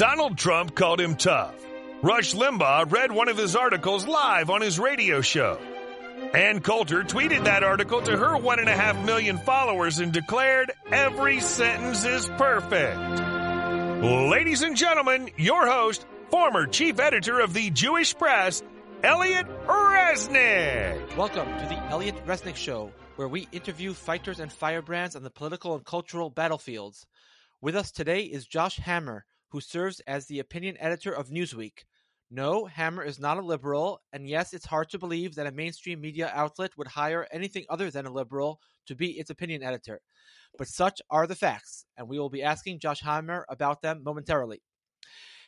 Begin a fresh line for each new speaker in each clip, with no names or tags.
Donald Trump called him tough. Rush Limbaugh read one of his articles live on his radio show. Ann Coulter tweeted that article to her one and a half million followers and declared every sentence is perfect. Ladies and gentlemen, your host, former chief editor of the Jewish Press, Elliot Resnick.
Welcome to the Elliot Resnick Show, where we interview fighters and firebrands on the political and cultural battlefields. With us today is Josh Hammer, who serves as the opinion editor of Newsweek. No, Hammer is not a liberal, and yes, it's hard to believe that a mainstream media outlet would hire anything other than a liberal to be its opinion editor. But such are the facts, and we will be asking Josh Hammer about them momentarily.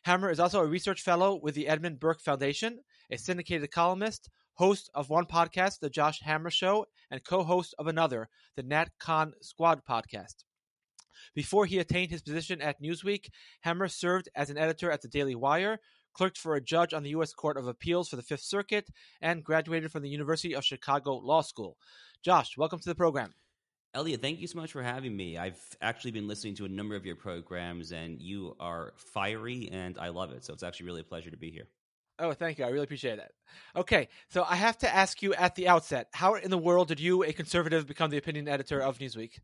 Hammer is also a research fellow with the Edmund Burke Foundation, a syndicated columnist, host of one podcast, The Josh Hammer Show, and co host of another, the Nat Con Squad podcast. Before he attained his position at Newsweek, Hammer served as an editor at the Daily Wire, clerked for a judge on the U.S. Court of Appeals for the Fifth Circuit, and graduated from the University of Chicago Law School. Josh, welcome to the program.
Elliot, thank you so much for having me. I've actually been listening to a number of your programs, and you are fiery, and I love it. So it's actually really a pleasure to be here.
Oh, thank you. I really appreciate that. Okay, so I have to ask you at the outset how in the world did you, a conservative, become the opinion editor of Newsweek?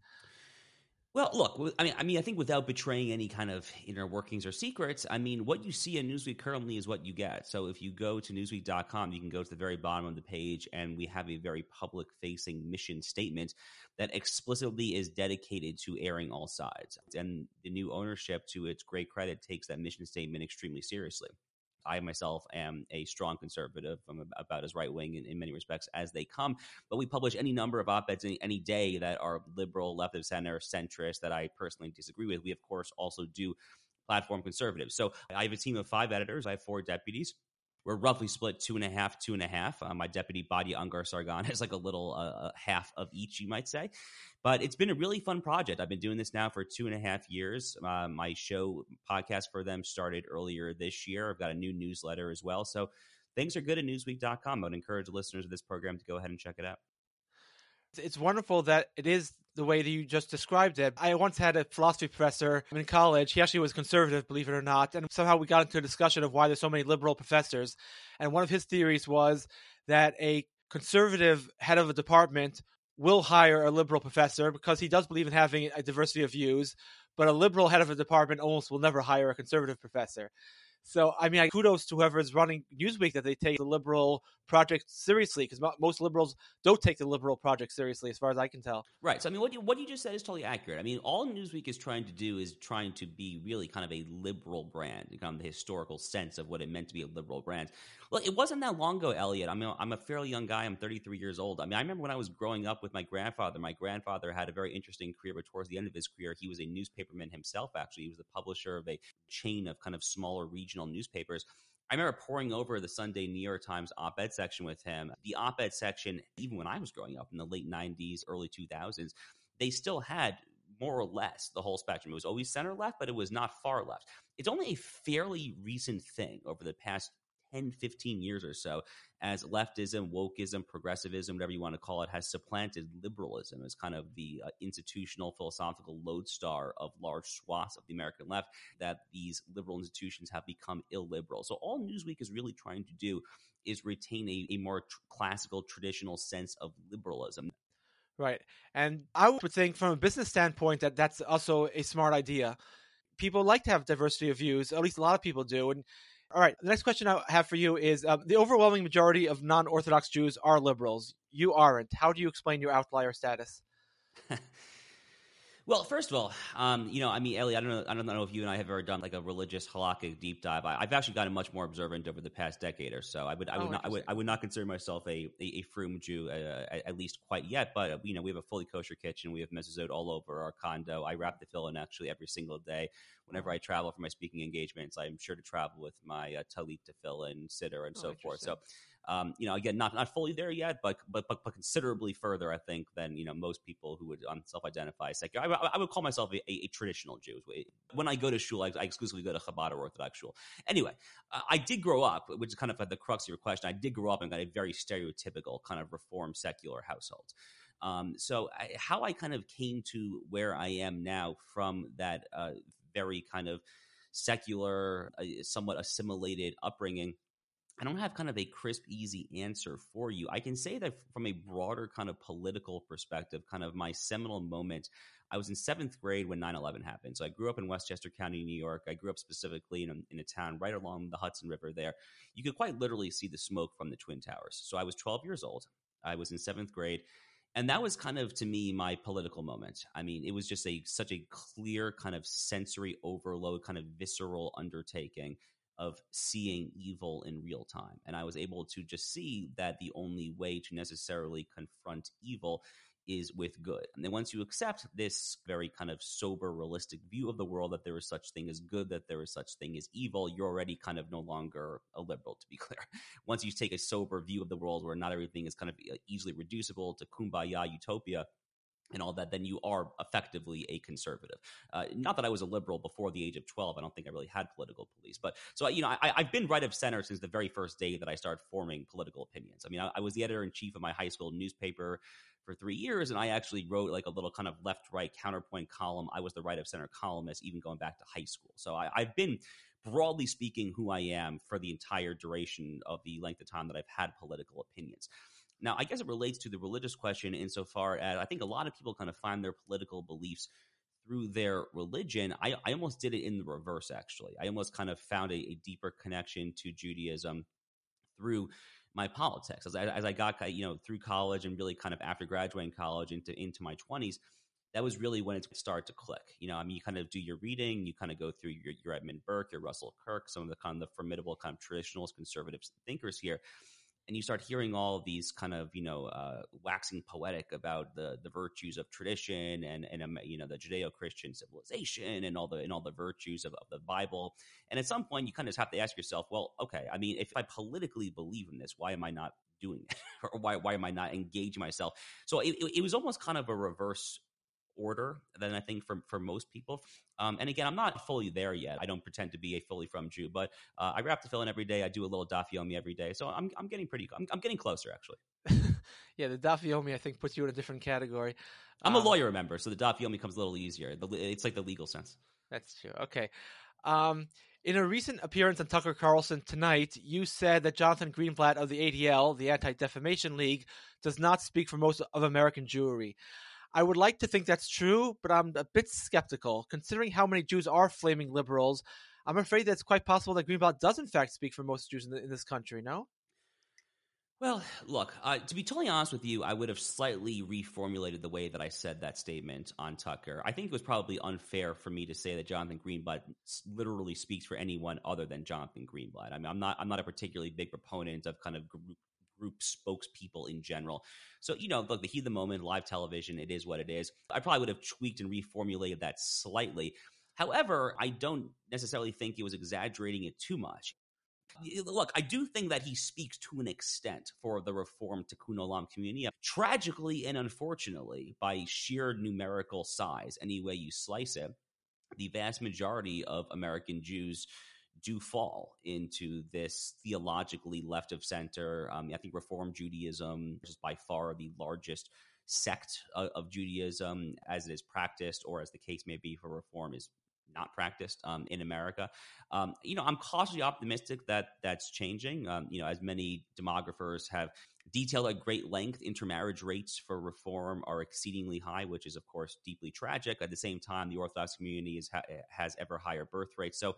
Well, look, I mean, I mean, I think without betraying any kind of inner workings or secrets, I mean, what you see in Newsweek currently is what you get. So if you go to newsweek.com, you can go to the very bottom of the page, and we have a very public facing mission statement that explicitly is dedicated to airing all sides. And the new ownership, to its great credit, takes that mission statement extremely seriously. I myself am a strong conservative. I'm about as right wing in, in, many respects as they come. But we publish any number of op eds any, any, day that are liberal, left of center, centrist that I personally disagree with. We, of course, also do platform conservatives. So I have a team of five editors, I have four deputies we're roughly split two and a half, two and a half. Uh, my deputy Batya Ungar Sargon has like a little uh, half of each, you might say. But it's been a really fun project. I've been doing this now for two and a half years. Uh, my show podcast for them started earlier this year. I've got a new newsletter as well. So things are good at newsweek.com. I would encourage listeners of this program to go ahead and check it out.
It's wonderful that it is the way that you just described it. I once had a philosophy professor in college. He actually was conservative, believe it or not. And somehow we got into a discussion of why there's so many liberal professors. And one of his theories was that a conservative head of a department will hire a liberal professor because he does believe in having a diversity of views, but a liberal head of a department almost will never hire a conservative professor. So, I mean, I, kudos to whoever is running Newsweek that they take the liberal project seriously because most liberals don't take the liberal project seriously, as far as I can tell.
Right. So, I mean, what you, what you just said is totally accurate. I mean, all Newsweek is trying to do is trying to be really kind of a liberal brand, kind of the historical sense of what it meant to be a liberal brand. Well, it wasn't that long ago, Elliot. I mean, I'm a fairly young guy. I'm 33 years old. I mean, I remember when I was growing up with my grandfather. My grandfather had a very interesting career, but towards the end of his career, he was a newspaperman himself. Actually, he was the publisher of a chain of kind of smaller regional newspapers. I remember poring over the Sunday New York Times op ed section with him. The op ed section, even when I was growing up in the late 90s, early 2000s, they still had more or less the whole spectrum. It was always center left, but it was not far left. It's only a fairly recent thing over the past 10, 15 years or so as leftism, wokeism, progressivism, whatever you want to call it, has supplanted liberalism as kind of the uh, institutional philosophical lodestar of large swaths of the American left, that these liberal institutions have become illiberal. So all Newsweek is really trying to do is retain a, a more tr- classical, traditional sense of liberalism.
Right. And I would think from a business standpoint that that's also a smart idea. People like to have diversity of views, at least a lot of people do. And all right. The next question I have for you is uh, the overwhelming majority of non Orthodox Jews are liberals. You aren't. How do you explain your outlier status?
Well, first of all, um, you know, I mean, Ellie, I don't know, I don't know if you and I have ever done like a religious halakhic deep dive. I, have actually gotten much more observant over the past decade or so. I would, I would oh, not, I would, I would not consider myself a a, a frum Jew, uh, at least quite yet. But uh, you know, we have a fully kosher kitchen. We have mezuzot all over our condo. I wrap the tefillin actually every single day. Whenever I travel for my speaking engagements, I'm sure to travel with my uh, talit tefillin, siddur, and oh, so forth. So um, you know, again, not not fully there yet, but but but, but considerably further, I think, than you know most people who would um, self-identify secular. I, I, would call myself a, a, a, traditional Jew. When I go to shul, I, I exclusively go to Chabad or Orthodox shul. Anyway, uh, I did grow up, which is kind of at the crux of your question. I did grow up in a very stereotypical kind of reform secular household. Um, so I, how I kind of came to where I am now from that uh, very kind of secular, uh, somewhat assimilated upbringing. I don't have kind of a crisp, easy answer for you. I can say that from a broader kind of political perspective, kind of my seminal moment. I was in seventh grade when 9 11 happened. So I grew up in Westchester County, New York. I grew up specifically in a, in a town right along the Hudson River there. You could quite literally see the smoke from the Twin Towers. So I was 12 years old. I was in seventh grade. And that was kind of to me my political moment. I mean, it was just a such a clear kind of sensory overload, kind of visceral undertaking of seeing evil in real time. And I was able to just see that the only way to necessarily confront evil is with good. And then once you accept this very kind of sober, realistic view of the world that there is such thing as good, that there is such thing as evil, you're already kind of no longer a liberal, to be clear. Once you take a sober view of the world where not everything is kind of uh, easily reducible to kumbaya utopia, and all that, then you are effectively a conservative. Uh, not that I was a liberal before the age of 12. I don't think I really had political beliefs. But so, you know, I, have been right of center since the very first day that I started forming political opinions. I mean, I, I was the editor in chief of my high school newspaper for three years, and I actually wrote like a little kind of left right counterpoint column. I was the right of center columnist, even going back to high school. So I, I've been broadly speaking who I am for the entire duration of the length of time that I've had political opinions. Now, I guess it relates to the religious question insofar as I think a lot of people kind of find their political beliefs through their religion. I, I almost did it in the reverse, actually. I almost kind of found a, a deeper connection to Judaism through my politics as I, as I got you know through college and really kind of after graduating college into into my 20s that was really when it started to click you know i mean you kind of do your reading you kind of go through your, your edmund burke your russell kirk some of the kind of the formidable kind of traditionalist conservative thinkers here and you start hearing all these kind of you know uh, waxing poetic about the the virtues of tradition and and um, you know the Judeo-Christian civilization and all the and all the virtues of, of, the Bible. And at some point, you kind of have to ask yourself, well, okay, I mean, if I politically believe in this, why am I not doing it, or why why am I not engaging myself? So it, it was almost kind of a reverse order than I think for for most people. Um, and again, I'm not fully there yet. I don't pretend to be a fully frum Jew, but uh, I wrap tefillin every day. I do a little daf yomi every day, so I'm I'm getting pretty. I'm, I'm getting closer actually.
yeah, the daf yomi I think puts you in a different category.
I'm um, a lawyer, remember, so the daf yomi comes a little easier. It's like the legal sense.
That's true. Okay. Um, in a recent appearance on Tucker Carlson tonight, you said that Jonathan Greenblatt of the ADL, the Anti Defamation League, does not speak for most of American Jewry. I would like to think that's true, but I'm a bit skeptical. Considering how many Jews are flaming liberals, I'm afraid that it's quite possible that Greenblatt does, in fact, speak for most Jews in, the, in this country, no?
Well, look, uh, to be totally honest with you, I would have slightly reformulated the way that I said that statement on Tucker. I think it was probably unfair for me to say that Jonathan Greenblatt literally speaks for anyone other than Jonathan Greenblatt. I mean, I'm not I'm not a particularly big proponent of kind of group spokespeople in general. So, you know, look, the heat of the moment, live television, it is what it is. I probably would have tweaked and reformulated that slightly. However, I don't necessarily think he was exaggerating it too much. Look, I do think that he speaks to an extent for the reform Tikkun Olam community. Tragically and unfortunately, by sheer numerical size, any way you slice it, the vast majority of American Jews do fall into this theologically left of center. Um, I think Reform Judaism is by far the largest sect of, of, Judaism as it is practiced, or as the case may be for Reform is not practiced um, in America. Um, you know, I'm cautiously optimistic that that's changing. Um, you know, as many demographers have detailed at great length, intermarriage rates for reform are exceedingly high, which is, of course, deeply tragic. At the same time, the Orthodox community is, has ever higher birth rates. So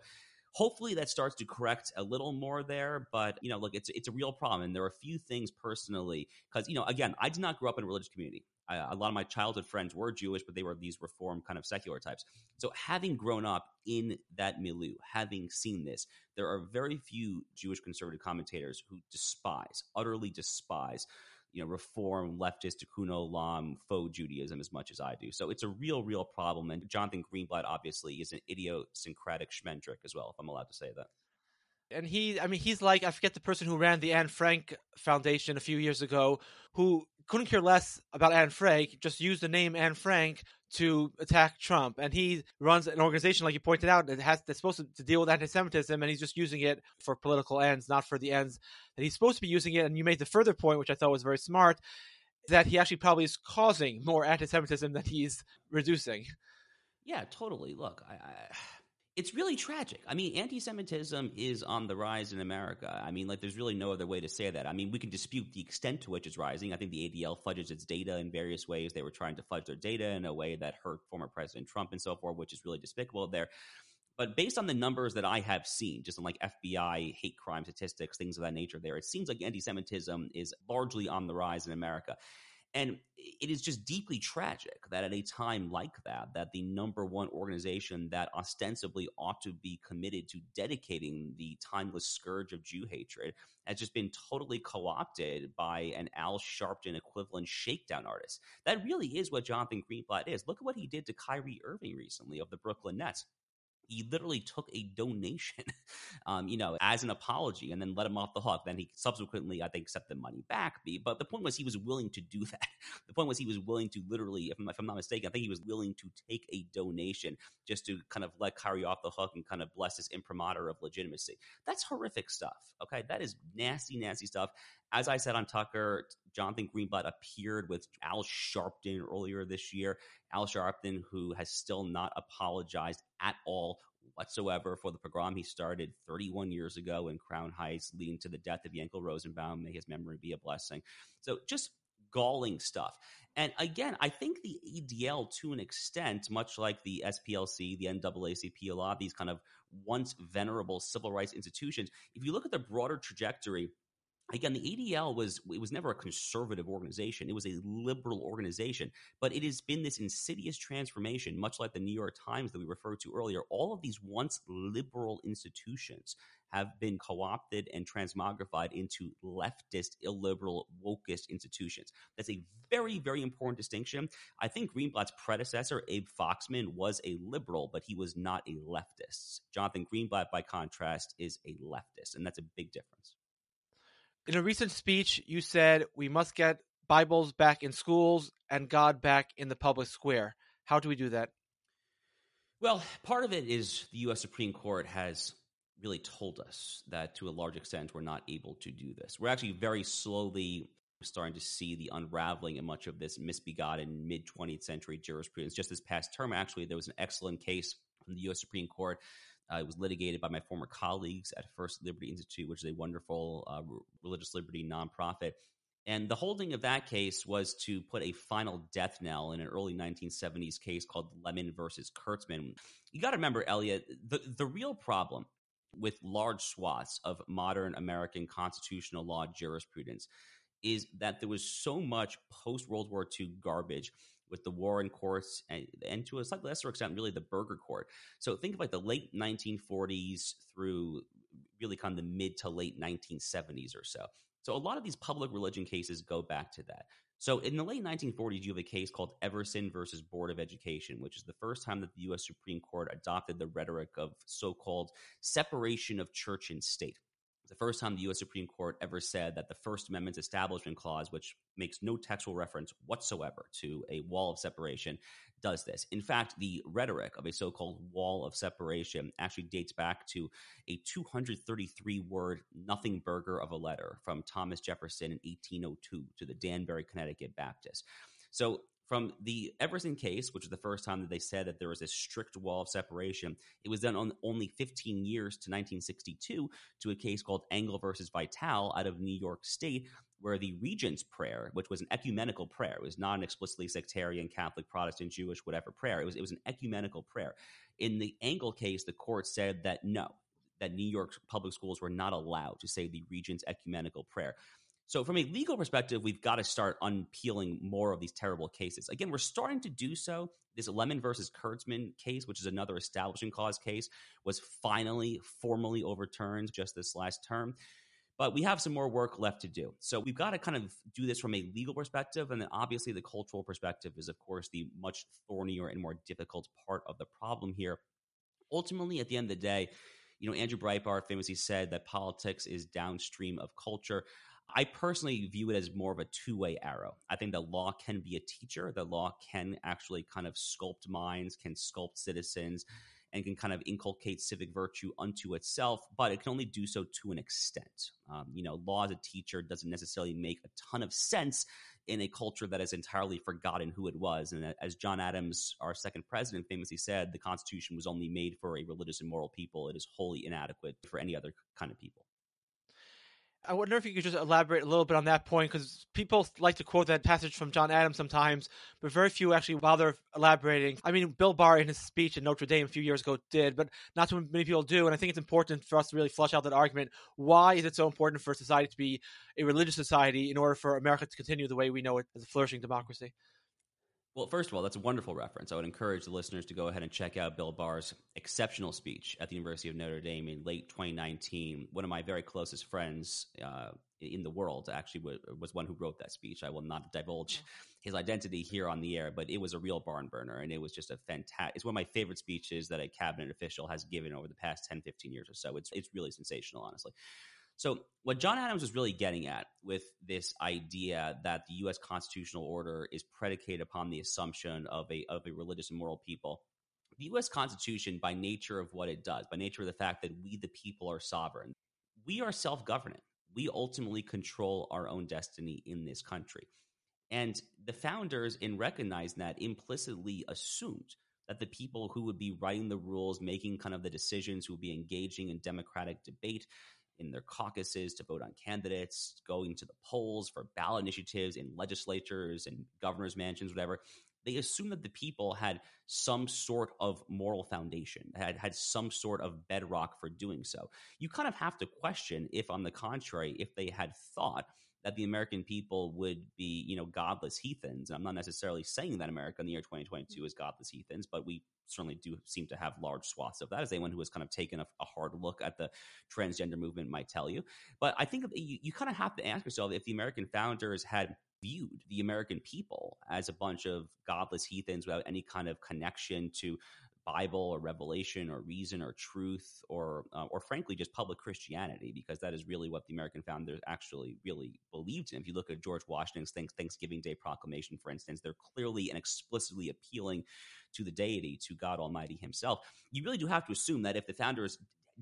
hopefully that starts to correct a little more there but you know look it's it's a real problem and there are a few things personally because you know again i did not grow up in a religious community. I, a lot of my childhood friends were jewish but they were these reform kind of secular types. So having grown up in that milieu having seen this there are very few jewish conservative commentators who despise utterly despise you know, reform leftist Tikkun Olam faux Judaism as much as I do. So it's a real, real problem. And Jonathan Greenblatt obviously is an idiosyncratic schmendrick as well, if I'm allowed to say that.
And he, I mean, he's like, I forget the person who ran the Anne Frank Foundation a few years ago, who couldn't care less about Anne Frank, just used the name Anne Frank to attack Trump. And he runs an organization, like you pointed out, that has that's supposed to, deal with anti-Semitism, and he's just using it for political ends, not for the ends that he's supposed to be using it. And you made the further point, which I thought was very smart, that he actually probably is causing more anti-Semitism than he's reducing.
Yeah, totally. Look, I, I it's really tragic. I mean, anti-Semitism is on the rise in America. I mean, like, there's really no other way to say that. I mean, we can dispute the extent to which it's rising. I think the ADL fudges its data in various ways. They were trying to fudge their data in a way that hurt former President Trump and so forth, which is really despicable there. But based on the numbers that I have seen, just on like FBI hate crime statistics, things of that nature, there, it seems like anti-Semitism is largely on the rise in America. And it is just deeply tragic that at a time like that, that the number one organization that ostensibly ought to be committed to dedicating the timeless scourge of Jew hatred has just been totally co-opted by an Al Sharpton equivalent shakedown artist. That really is what Jonathan Greenblatt is. Look at what he did to Kyrie Irving recently of the Brooklyn Nets he literally took a donation, um, you know, as an apology and then let him off the hook. Then he subsequently, I think, sent the money back. But the point was he was willing to do that. The point was he was willing to literally, if I'm, if I'm not mistaken, I think he was willing to take a donation just to kind of let Kyrie off the hook and kind of bless his imprimatur of legitimacy. That's horrific stuff. Okay. That is nasty, nasty stuff. As I said on Tucker, Jonathan Greenblatt appeared with Al Sharpton earlier this year. Al Sharpton, who has still not apologized at all whatsoever for the pogrom he started 31 years ago in Crown Heights, leading to the death of Yankel Rosenbaum. May his memory be a blessing. So just galling stuff. And again, I think the ADL, to an extent, much like the SPLC, the NAACP, a lot of these kind of once venerable civil rights institutions, if you look at the broader trajectory again the adl was it was never a conservative organization. It was a liberal organization but it has been this insidious transformation much like the new york times that we referred to earlier. All of these once liberal institutions have been co-opted and transmogrified into leftist illiberal wokist institutions. That's a very very important distinction. I think greenblatt's predecessor abe foxman was a liberal but he was not a leftist. Jonathan greenblatt by contrast is a leftist and that's a big difference
in a recent speech, you said we must get Bibles back in schools and God back in the public square. How do we do that?
Well, part of it is the U.S. Supreme Court has really told us that to a large extent we're not able to do this. We're actually very slowly starting to see the unraveling in much of this misbegotten mid 20th century jurisprudence. Just this past term, actually, there was an excellent case from the U.S. Supreme Court uh, it was litigated by my former colleagues at First Liberty Institute, which is a wonderful uh, religious liberty nonprofit. And the holding of that case was to put a final death knell in an early 1970s case called Lemon versus Kurtzman. You got to remember, Elliot, the, the real problem with large swaths of modern American constitutional law jurisprudence is that there was so much post World War II garbage with the Warren courts and, and to a slightly lesser extent, really the Burger Court. So think of like the late 1940s through really kind of the mid to late 1970s or so. So a lot of these public religion cases go back to that. So in the late 1940s, you have a case called Everson versus Board of Education, which is the first time that the U.S. Supreme Court adopted the rhetoric of so-called separation of church and state the first time the U.S. Supreme Court ever said that the First Amendment's Establishment Clause, which makes no textual reference whatsoever to a wall of separation, does this. In fact, the rhetoric of a so called wall of separation actually dates back to a 233 word nothing burger of a letter from Thomas Jefferson in 1802 to the Danbury, Connecticut Baptist. So from the Everson case, which is the first time that they said that there was a strict wall of separation, it was done on only 15 years to 1962 to a case called Engel versus Vitale out of New York State, where the Regent's Prayer, which was an ecumenical prayer, it was not an explicitly sectarian, Catholic, Protestant, Jewish, whatever prayer. It was it was an ecumenical prayer. In the Engel case, the court said that no, that New York public schools were not allowed to say the Regent's ecumenical prayer. So, from a legal perspective, we've got to start unpeeling more of these terrible cases. Again, we're starting to do so. This Lemon versus Kurtzman case, which is another establishment clause case, was finally formally overturned just this last term. But we have some more work left to do. So we've got to kind of do this from a legal perspective. And then obviously, the cultural perspective is, of course, the much thornier and more difficult part of the problem here. Ultimately, at the end of the day, you know, Andrew Breitbart famously said that politics is downstream of culture. I personally view it as more of a two way arrow. I think the law can be a teacher, The law can actually kind of sculpt minds, can sculpt citizens, and can kind of inculcate civic virtue unto itself, but it can only do so to an extent. Um, you know, law as a teacher doesn't necessarily make a ton of sense in a culture that has entirely forgotten who it was. And as John Adams, our second president, famously said, the Constitution was only made for a religious and moral people. It is wholly inadequate for any other kind of people.
I wonder if you could just elaborate a little bit on that point because people like to quote that passage from John Adams sometimes, but very few actually bother elaborating. I mean, Bill Barr in his speech in Notre Dame a few years ago did, but not too many people do. And I think it's important for us to really flush out that argument. Why is it so important for society to be a religious society in order for America to continue the way we know it as a flourishing democracy?
Well, first of all, that's a wonderful reference. I would encourage the listeners to go ahead and check out Bill Barr's exceptional speech at the University of Notre Dame in late 2019. One of my very closest friends uh, in the world actually was one who wrote that speech. I will not divulge his identity here on the air, but it was a real barn burner, and it was just a fantastic. It's one of my favorite speeches that a cabinet official has given over the past 10, 15 years or so. It's it's really sensational, honestly. So, what John Adams was really getting at with this idea that the U.S. constitutional order is predicated upon the assumption of a, of a religious and moral people, the U.S. Constitution, by nature of what it does, by nature of the fact that we, the people, are sovereign, we are self governing. We ultimately control our own destiny in this country. And the founders, in recognizing that, implicitly assumed that the people who would be writing the rules, making kind of the decisions, who would be engaging in democratic debate, in their caucuses to vote on candidates, going to the polls for ballot initiatives in legislatures and governors' mansions, whatever. They assumed that the people had some sort of moral foundation, had had some sort of bedrock for doing so. You kind of have to question if, on the contrary, if they had thought that the American people would be, you know, godless heathens. And I'm not necessarily saying that America in the year 2022 is godless heathens, but we certainly do seem to have large swaths of that, as anyone who has kind of taken a, a hard look at the transgender movement might tell you. But I think you, you kind of have to ask yourself if the American founders had viewed the American people as a bunch of godless heathens without any kind of connection to Bible or revelation or reason or truth or uh, or frankly just public Christianity because that is really what the American founders actually really believed in. If you look at George Washington's Thanksgiving Day Proclamation, for instance, they're clearly and explicitly appealing to the deity, to God Almighty Himself. You really do have to assume that if the founders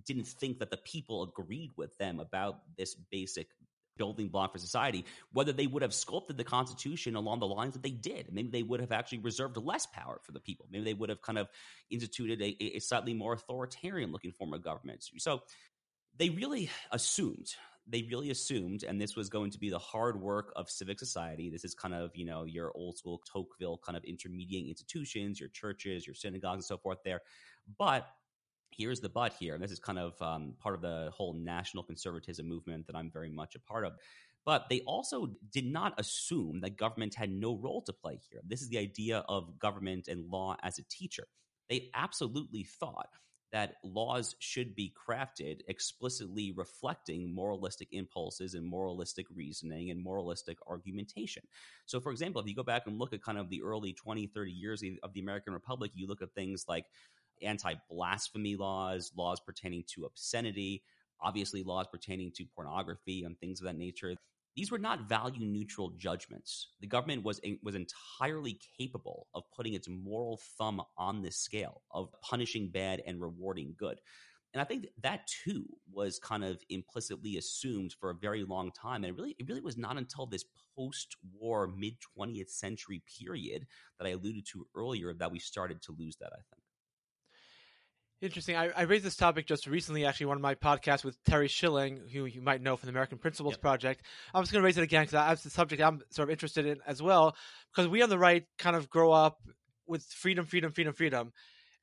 didn't think that the people agreed with them about this basic building block for society, whether they would have sculpted the Constitution along the lines that they did. Maybe they would have actually reserved less power for the people. Maybe they would have kind of instituted a, a slightly more authoritarian looking form of government. So they really assumed they really assumed, and this was going to be the hard work of civic society. This is kind of, you know, your old school Tocqueville kind of intermediate institutions, your churches, your synagogues, and so forth there. But here's the but here, and this is kind of um, part of the whole national conservatism movement that I'm very much a part of. But they also did not assume that government had no role to play here. This is the idea of government and law as a teacher. They absolutely thought that laws should be crafted explicitly reflecting moralistic impulses and moralistic reasoning and moralistic argumentation. So, for example, if you go back and look at kind of the early 20, 30 years of the American Republic, you look at things like anti blasphemy laws, laws pertaining to obscenity, obviously laws pertaining to pornography and things of that nature. These were not value neutral judgments. The government was was entirely capable of putting its moral thumb on this scale of punishing bad and rewarding good. And I think that too was kind of implicitly assumed for a very long time. And it really, it really was not until this post-war mid 20th century period that I alluded to earlier that we started to lose that, I think.
Interesting. I, I, raised this topic just recently, actually, one of my podcasts with Terry Schilling, who you might know from the American Principles yep. Project. I'm just going to raise it again because that's the subject I'm sort of interested in as well. Because we on the right kind of grow up with freedom, freedom, freedom, freedom.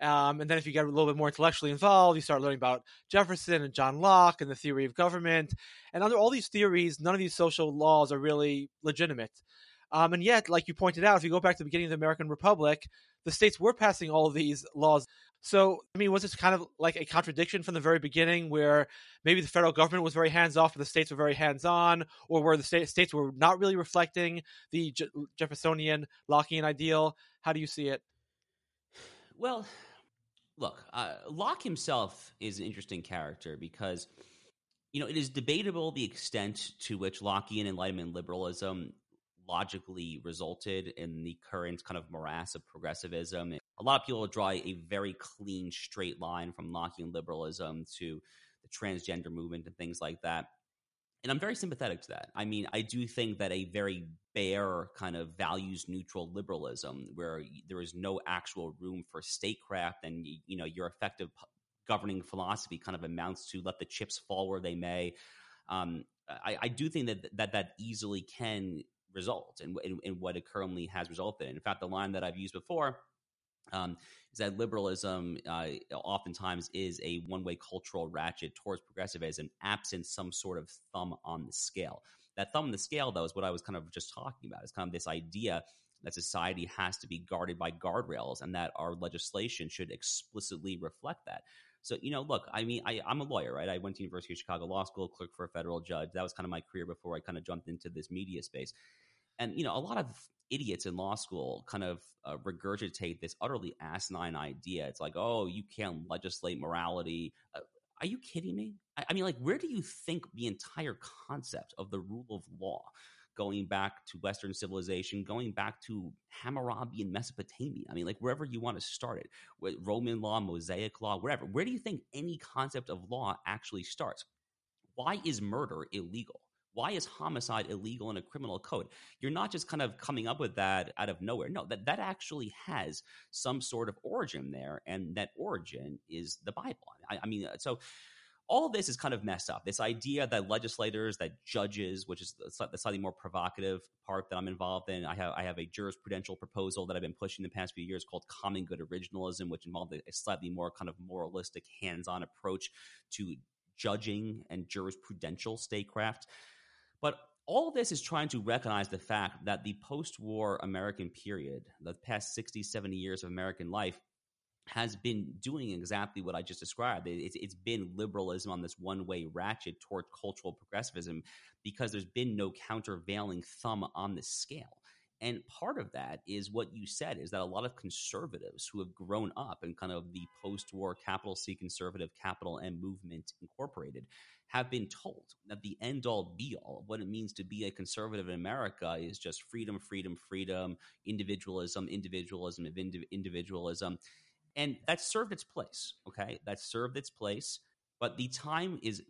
Um, and then if you get a little bit more intellectually involved, you start learning about Jefferson and John Locke and the theory of government. And under all these theories, none of these social laws are really legitimate. Um, and yet, like you pointed out, if you go back to the beginning of the American Republic, the states were passing all of these laws so, I mean, was this kind of like a contradiction from the very beginning where maybe the federal government was very hands off and the states were very hands on, or where the state, states were not really reflecting the Je- Jeffersonian Lockean ideal? How do you see it?
Well, look, uh, Locke himself is an interesting character because, you know, it is debatable the extent to which Lockean Enlightenment liberalism logically resulted in the current kind of morass of progressivism a lot of people draw a very clean, straight line from Lockean liberalism to the transgender movement and things like that. And I'm very sympathetic to that. I mean, I do think that a very bare kind of values neutral liberalism, where there is no actual room for statecraft, and you know your effective governing philosophy kind of amounts to let the chips fall where they may. Um, I, I, do think that that that easily can result in, in, in what it currently has resulted in. In fact, the line that I've used before um, is that liberalism uh, oftentimes is a one way cultural ratchet towards progressivism, absent some sort of thumb on the scale. That thumb on the scale, though, is what I was kind of just talking about. It's kind of this idea that society has to be guarded by guardrails and that our legislation should explicitly reflect that. So, you know, look, I mean, I, am a lawyer, right? I went to University of Chicago Law School, clerked for a federal judge. That was kind of my career before I kind of jumped into this media space. And, you know, a lot of idiots in law school kind of uh, regurgitate this utterly asinine idea. It's like, oh, you can't legislate morality. Uh, are you kidding me? I, I, mean, like, where do you think the entire concept of the rule of law, going back to Western civilization, going back to Hammurabi and Mesopotamia? I mean, like, wherever you want to start it, with Roman law, Mosaic law, wherever. Where do you think any concept of law actually starts? Why is murder illegal? Why is homicide illegal in a criminal code? You're not just kind of coming up with that out of nowhere. No, that, that actually has some sort of origin there, and that origin is the Bible. I, I mean, so all this is kind of messed up. This idea that legislators, that judges, which is the slightly more provocative part that I'm involved in, I have I have a jurisprudential proposal that I've been pushing the past few years called common good originalism, which involved a slightly more kind of moralistic, hands-on approach to judging and jurisprudential statecraft. But all this is trying to recognize the fact that the post war American period, the past 60, 70 years of American life, has been doing exactly what I just described. It's, it's been liberalism on this one way ratchet toward cultural progressivism because there's been no countervailing thumb on the scale. And part of that is what you said is that a lot of conservatives who have grown up in kind of the post war capital C conservative capital M movement incorporated have been told that the end all be all of what it means to be a conservative in America is just freedom, freedom, freedom, individualism, individualism of individualism. And that served its place. Okay. That served its place. But the time is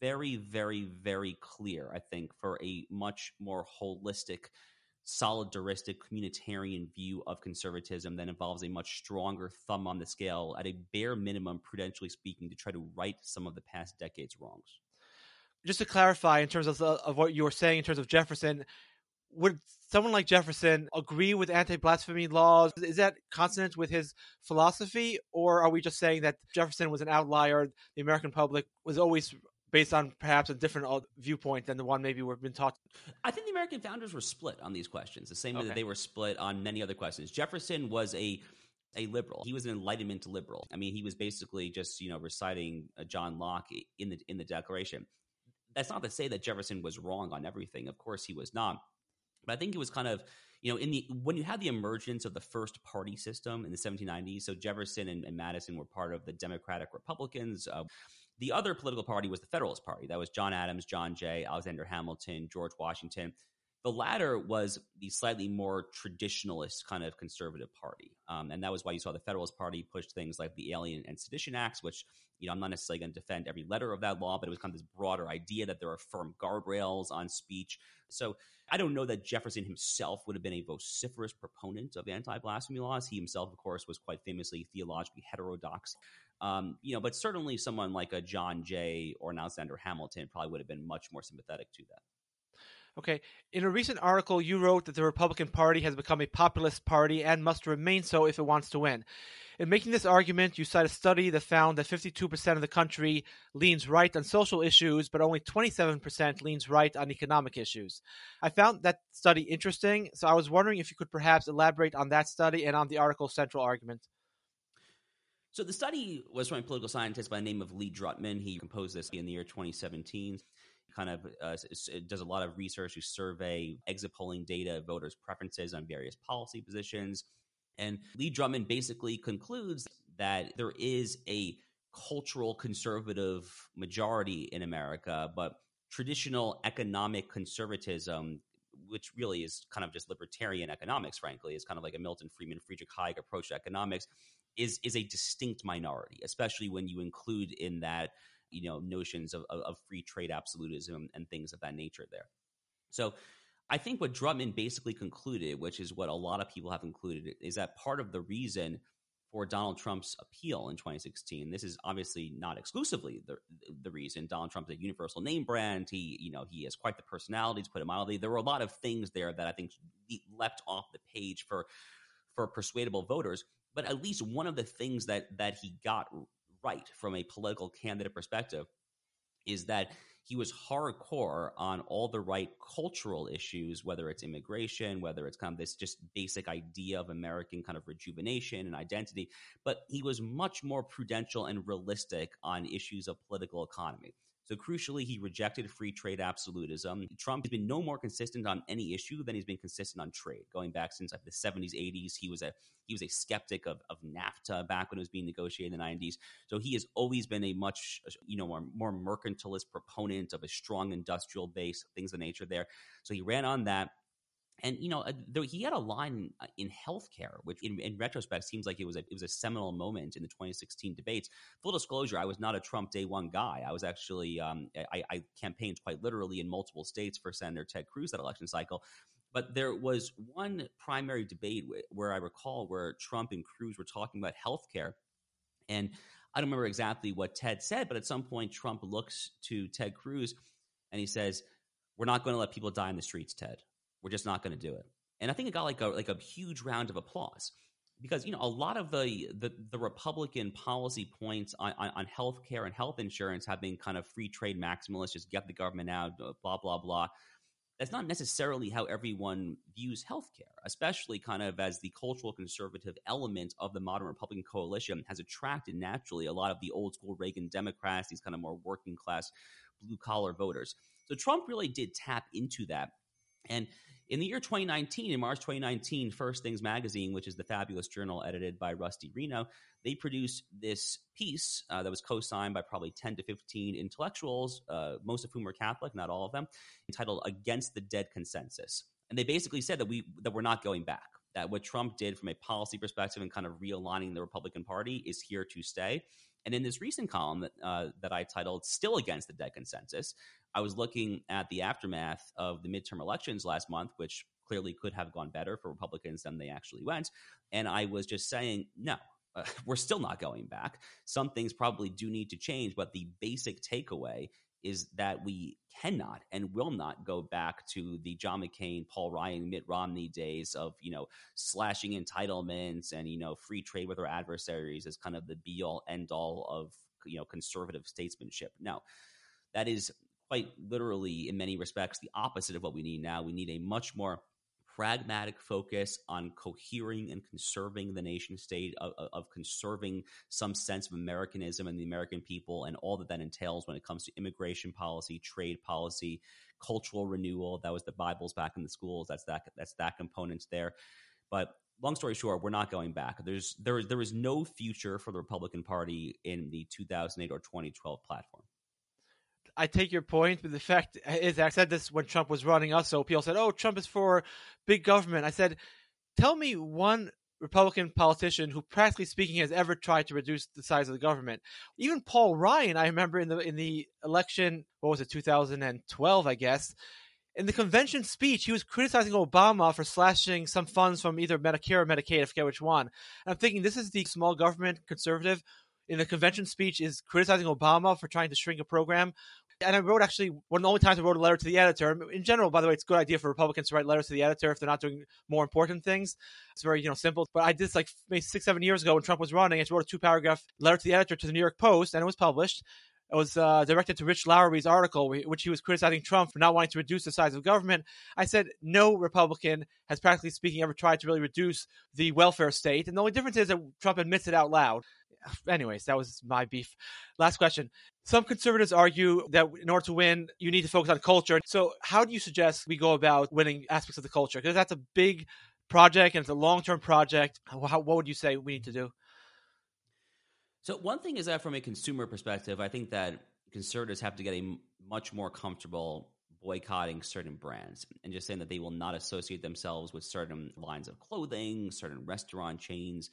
very, very, very clear, I think, for a much more holistic solidaristic communitarian view of conservatism that involves a much stronger thumb on the scale at a bare minimum prudentially speaking to try to right some of the past decades wrongs.
Just to clarify in terms of, of what you were saying in terms of jefferson would someone like jefferson agree with anti-blasphemy laws? Is that consonant with his philosophy or are we just saying that jefferson was an outlier the american public was always based on perhaps a different uh, viewpoint than the one maybe we've been taught.
I think the American founders were split on these questions, the same way okay. that they were split on many other questions. Jefferson was a a liberal. He was an Enlightenment liberal. I mean, he was basically just you know reciting uh, John Locke in the in the Declaration. That's not to say that Jefferson was wrong on everything. Of course, he was not. But I think it was kind of you know in the when you had the emergence of the first party system in the 1790s. So Jefferson and, and Madison were part of the Democratic Republicans. Uh, the other political party was the Federalist Party. That was John Adams, John Jay, Alexander Hamilton, George Washington. The latter was the slightly more traditionalist kind of conservative party. Um, and that was why you saw the Federalist Party push things like the Alien and Sedition Acts, which, you know, I'm not necessarily going to defend every letter of that law, but it was kind of this broader idea that there are firm guardrails on speech. So I don't know that Jefferson himself would have been a vociferous proponent of anti blasphemy laws. He himself, of course, was quite famously theologically heterodox. Um, you know, but certainly someone like a John Jay or an Alexander Hamilton probably would have been much more sympathetic to that.
Okay. In a recent article, you wrote that the Republican Party has become a populist party and must remain so if it wants to win. In making this argument, you cite a study that found that 52% of the country leans right on social issues, but only 27% leans right on economic issues. I found that study interesting, so I was wondering if you could perhaps elaborate on that study and on the article's central argument.
So the study was from a political scientist by the name of Lee Drutman. He composed this in the year 2017. Kind of uh, does a lot of research to survey exit polling data, voters' preferences on various policy positions. And Lee Drutman basically concludes that there is a cultural conservative majority in America, but traditional economic conservatism, which really is kind of just libertarian economics, frankly, is kind of like a Milton Friedman, Friedrich Hayek approach to economics, is is a distinct minority, especially when you include in that you know notions of, of, free trade absolutism and things of that nature there. So I think what Drutman basically concluded, which is what a lot of people have concluded, is that part of the reason for Donald Trump's appeal in 2016. This is obviously not exclusively the the reason. Donald Trump's a universal name brand. He, you know, he has quite the personality, to put it mildly. There were a lot of things there that I think leapt off the page for for persuadable voters. But at least one of the things that that he got right from a political candidate perspective is that he was hardcore on all the right cultural issues, whether it's immigration, whether it's kind of this just basic idea of American kind of rejuvenation and identity. But he was much more prudential and realistic on issues of political economy. So crucially, he rejected free trade absolutism. Trump has been no more consistent on any issue than he's been consistent on trade. Going back since like the 70s, 80s, he was a he was a skeptic of, of NAFTA back when it was being negotiated in the 90s. So he has always been a much you know more, more mercantilist proponent of a strong industrial base, things of nature there. So he ran on that. And you know, uh, though he had a line uh, in healthcare, which in, in, retrospect seems like it was a it was a seminal moment in the 2016 debates. Full disclosure: I was not a Trump day one guy. I was actually um, I, I campaigned quite literally in multiple states for Senator Ted Cruz that election cycle. But there was one primary debate where I recall where Trump and Cruz were talking about healthcare, and I don't remember exactly what Ted said, but at some point Trump looks to Ted Cruz and he says, "We're not going to let people die in the streets, Ted." We're just not going to do it. And I think it got like a like a huge round of applause because you know a lot of the the, the Republican policy points on, on, on health care and health insurance have been kind of free trade maximalists, just get the government out, blah blah blah. That's not necessarily how everyone views healthcare, especially kind of as the cultural conservative element of the modern Republican coalition has attracted naturally a lot of the old school Reagan Democrats, these kind of more working class blue collar voters. So Trump really did tap into that. And in the year 2019, in March 2019, First Things Magazine, which is the fabulous journal edited by Rusty Reno, they produced this piece uh, that was co signed by probably 10 to 15 intellectuals, uh, most of whom were Catholic, not all of them, entitled Against the Dead Consensus. And they basically said that, we, that we're not going back, that what Trump did from a policy perspective and kind of realigning the Republican Party is here to stay. And in this recent column that, uh, that I titled Still Against the Dead Consensus, I was looking at the aftermath of the midterm elections last month, which clearly could have gone better for Republicans than they actually went. And I was just saying, no, uh, we're still not going back. Some things probably do need to change, but the basic takeaway is that we cannot and will not go back to the John McCain, Paul Ryan, Mitt Romney days of you know slashing entitlements and you know free trade with our adversaries as kind of the be all end all of you know conservative statesmanship. No, that is quite literally, in many respects, the opposite of what we need now. We need a much more pragmatic focus on cohering and conserving the nation state, of, of, conserving some sense of Americanism and the American people, and all that that entails when it comes to immigration policy, trade policy, cultural renewal. That was the Bibles back in the schools. That's that. That's that component there. But long story short, we're not going back. There's there there is no future for the Republican Party in the 2008 or 2012 platform.
I take your point, but the fact is, I said this when Trump was running also. People said, "Oh, Trump is for big government." I said, "Tell me one Republican politician who, practically speaking, has ever tried to reduce the size of the government." Even Paul Ryan, I remember in the in the election, what was it, 2012, I guess. In the convention speech, he was criticizing Obama for slashing some funds from either Medicare or Medicaid, I forget which one. And I'm thinking this is the small government conservative in the convention speech is criticizing Obama for trying to shrink a program and I wrote actually one of the only times I wrote a letter to the editor. In general, by the way, it's a good idea for Republicans to write letters to the editor if they're not doing more important things. It's very you know simple. But I did this like maybe six seven years ago when Trump was running. I wrote a two paragraph letter to the editor to the New York Post, and it was published. It was uh, directed to Rich Lowry's article, which he was criticizing Trump for not wanting to reduce the size of government. I said no Republican has, practically speaking, ever tried to really reduce the welfare state, and the only difference is that Trump admits it out loud anyways, that was my beef. Last question. Some conservatives argue that in order to win, you need to focus on culture. So, how do you suggest we go about winning aspects of the culture? Because that's a big project and it's a long term project. How, what would you say we need to do?
So, one thing is that from a consumer perspective, I think that conservatives have to get a much more comfortable boycotting certain brands and just saying that they will not associate themselves with certain lines of clothing, certain restaurant chains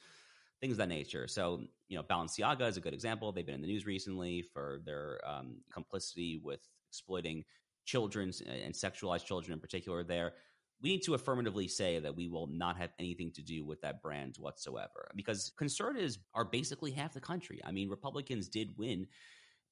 things of that nature. So, you know, Balenciaga is a good example. They've been in the news recently for their um, complicity with exploiting children and sexualized children in particular there. We need to affirmatively say that we will not have anything to do with that brand whatsoever because conservatives are basically half the country. I mean, Republicans did win uh,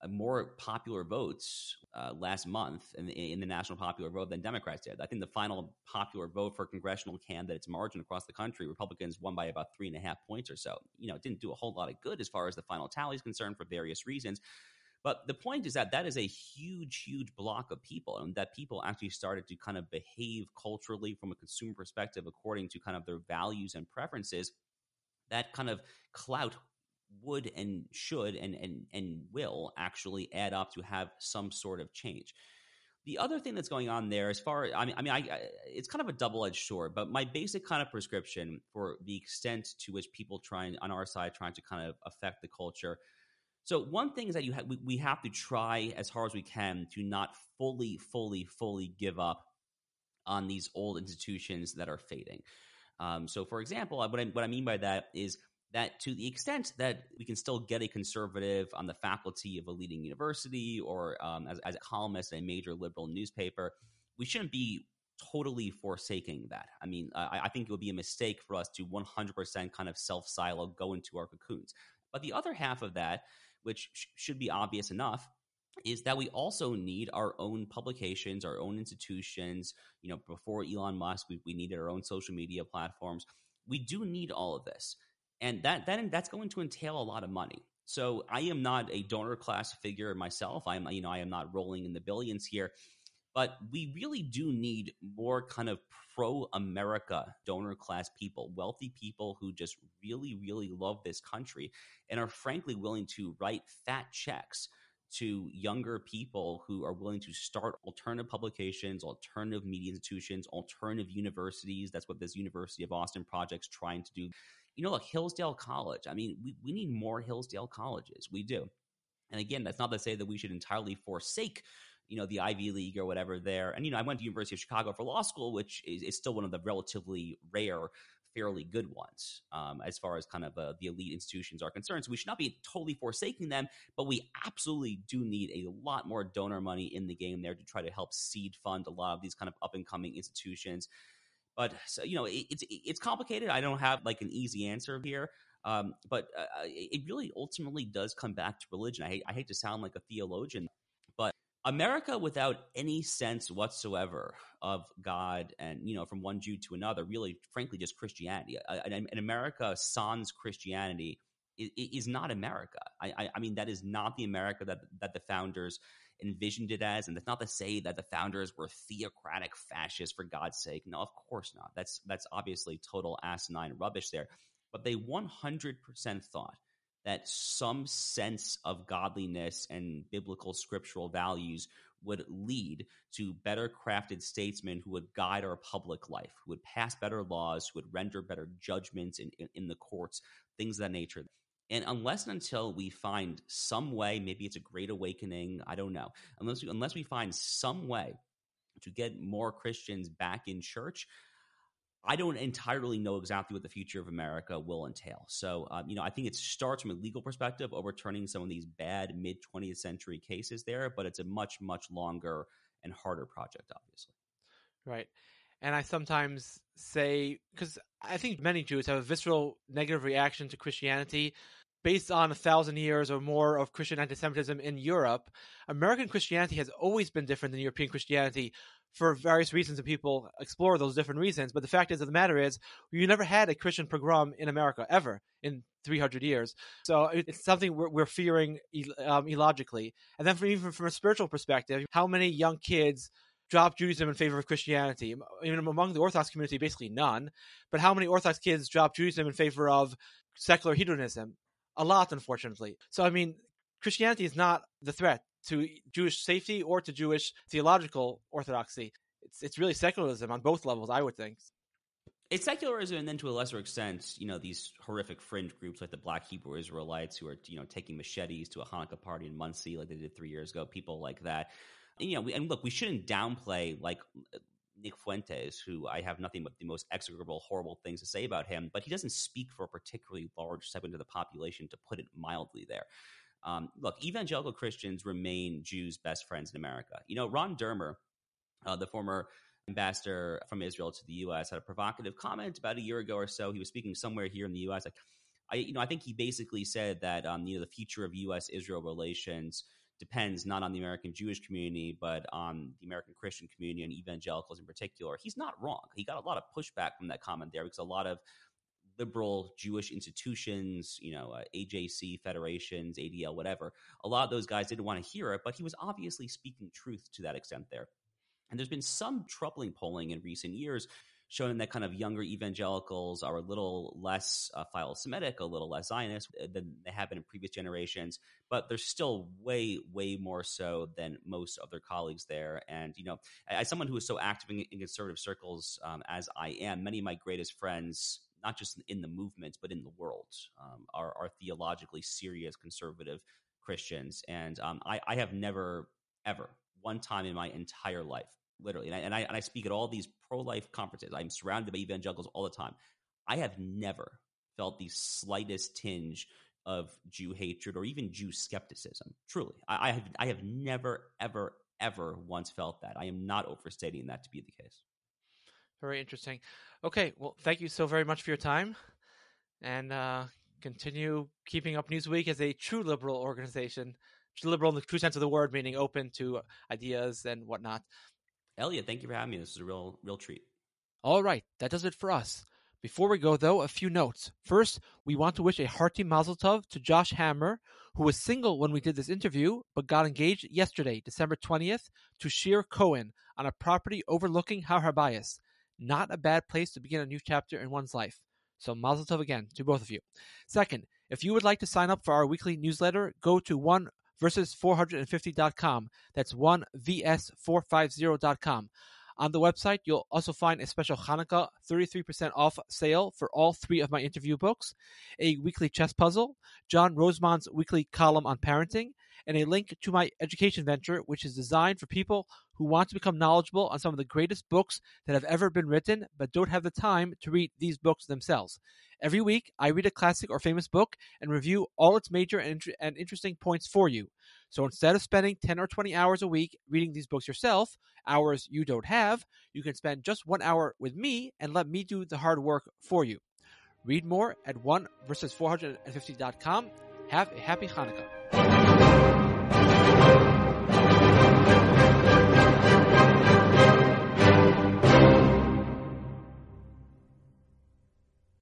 more popular votes uh, last month in, in, the national popular vote than Democrats did. I think the final popular vote for congressional candidates margin across the country, Republicans won by about three and a half points or so. You know, it didn't do a whole lot of good as far as the final tally is concerned for various reasons. But the point is that that is a huge, huge block of people, and that people actually started to kind of behave culturally from a consumer perspective according to kind of their values and preferences. That kind of clout would and should and and and will actually add up to have some sort of change. The other thing that's going on there, as far I mean, I mean, I, I, it's kind of a double edged sword. But my basic kind of prescription for the extent to which people trying on our side trying to kind of affect the culture. So one thing is that you ha- we, we have to try as hard as we can to not fully, fully, fully give up on these old institutions that are fading. Um, so, for example, what I, what I mean by that is that to the extent that we can still get a conservative on the faculty of a leading university or um, as, as a columnist in a major liberal newspaper, we shouldn't be totally forsaking that. I mean, I, I, think it would be a mistake for us to 100% kind of self silo, go into our cocoons. But the other half of that, which sh- should be obvious enough, is that we also need our own publications, our own institutions. You know, before Elon Musk, we, we needed our own social media platforms. We do need all of this and that that that's going to entail a lot of money. So I am not a donor class figure myself. I'm you know I am not rolling in the billions here, but we really do need more kind of pro America donor class people, wealthy people who just really really love this country and are frankly willing to write fat checks to younger people who are willing to start alternative publications, alternative media institutions, alternative universities. That's what this University of Austin project's trying to do you know, look, Hillsdale College. I mean, we, we need more Hillsdale colleges. We do. And again, that's not to say that we should entirely forsake, you know, the Ivy League or whatever there. And, you know, I went to University of Chicago for law school, which is, is still one of the relatively rare, fairly good ones um, as far as kind of uh, the elite institutions are concerned. So we should not be totally forsaking them, but we absolutely do need a lot more donor money in the game there to try to help seed fund a lot of these kind of up and coming institutions. But so, you know, it, it's it's complicated. I don't have like an easy answer here. Um, but uh, uh, it really ultimately does come back to religion. I hate, I hate to sound like a theologian, but America without any sense whatsoever of God and, you know, from one Jew to another, really, frankly, just Christianity. An, America sans Christianity is, is not America. I, I, I, mean, that is not the America that, that the founders envisioned it as. And that's not to say that the founders were theocratic fascists for God's sake. No, of course not. That's that's obviously total asinine rubbish there. But they 100% thought that some sense of godliness and biblical scriptural values would lead to better crafted statesmen who would guide our public life, who would pass better laws, who would render better judgments in, in, in the courts, things of that nature. And unless and until we find some way, maybe it's a great awakening, I don't know. Unless we, unless we find some way to get more Christians back in church, I don't entirely know exactly what the future of America will entail. So, um, you know, I think it starts from a legal perspective, overturning some of these bad mid 20th century cases there, but it's a much, much longer and harder project, obviously.
Right. And I sometimes say, because I think many Jews have a visceral negative reaction to Christianity based on a thousand years or more of Christian anti-Semitism in Europe, American Christianity has always been different than European Christianity for various reasons, and people explore those different reasons. But the fact is, of the matter is, you never had a Christian pogrom in America ever in 300 years. So it's something we're, we're fearing um, illogically. And then, from, even from a spiritual perspective, how many young kids drop Judaism in favor of Christianity? Even among the Orthodox community, basically none. But how many Orthodox kids drop Judaism in favor of secular hedonism? a lot, unfortunately. So, I mean, Christianity is not the threat to Jewish safety or to Jewish theological orthodoxy. It's it's really secularism on both levels, I would think.
It's secularism, and then to a lesser extent, you know, these horrific fringe groups like the Black Hebrew Israelites who are, you know, taking machetes to a Hanukkah party in Monsey like they did three years ago. People like that. You know, we, and look, we shouldn't downplay like Nick Fuentes, who I have nothing but the most execrable, horrible things to say about him, but he doesn't speak for a particularly large segment of the population, to put it mildly there. Um, look, evangelical Christians remain Jews' best friends in America. You know, Ron Dermer, uh, the former ambassador from Israel to the U.S., had a provocative comment about a year ago or so. He was speaking somewhere here in the U.S. Like, I, you know, I think he basically said that, um, you know, the future of U.S.-Israel relations depends not on the American Jewish community, but on the American Christian community and evangelicals in particular. He's not wrong. He got a lot of pushback from that comment there because a lot of liberal Jewish institutions, you know, uh, AJC federations, ADL, whatever, a lot of those guys didn't want to hear it, but he was obviously speaking truth to that extent there. And there's been some troubling polling in recent years showing that kind of younger evangelicals are a little less uh, philo-Semitic, a little less Zionist uh, than they have been in previous generations, but they're still way, way more so than most of their colleagues there. And, you know, as someone who is so active in, in conservative circles um, as I am, many of my greatest friends not just in the movement, but in the world, um, are, are, theologically serious conservative Christians. And um, I, I, have never, ever, one time in my entire life, literally, and I, and I, and I speak at all these pro life conferences, I'm surrounded by evangelicals all the time. I have never felt the slightest tinge of Jew hatred or even Jew skepticism. Truly, I, I, have I have never ever ever once felt that. I am not overstating that to be the case.
Very interesting. Okay, well, thank you so very much for your time, and uh, continue keeping up Newsweek as a true liberal organization, liberal in the true sense of the word, meaning open to ideas and whatnot.
Elliot, thank you for having me. This is a real, real treat.
All right, that does it for us. Before we go, though, a few notes. First, we want to wish a hearty mazel tov to Josh Hammer, who was single when we did this interview, but got engaged yesterday, December 20th, to Shir Cohen on a property overlooking Har Habayis. Not a bad place to begin a new chapter in one's life. So mazel tov again to both of you. Second, if you would like to sign up for our weekly newsletter, go to one versus 450.com. That's 1vs450.com. On the website, you'll also find a special Hanukkah 33% off sale for all three of my interview books, a weekly chess puzzle, John Rosemond's weekly column on parenting, and a link to my education venture, which is designed for people who want to become knowledgeable on some of the greatest books that have ever been written, but don't have the time to read these books themselves. Every week, I read a classic or famous book and review all its major and, and interesting points for you. So instead of spending 10 or 20 hours a week reading these books yourself, hours you don't have, you can spend just one hour with me and let me do the hard work for you. Read more at 1 versus 450.com. Have a happy Hanukkah.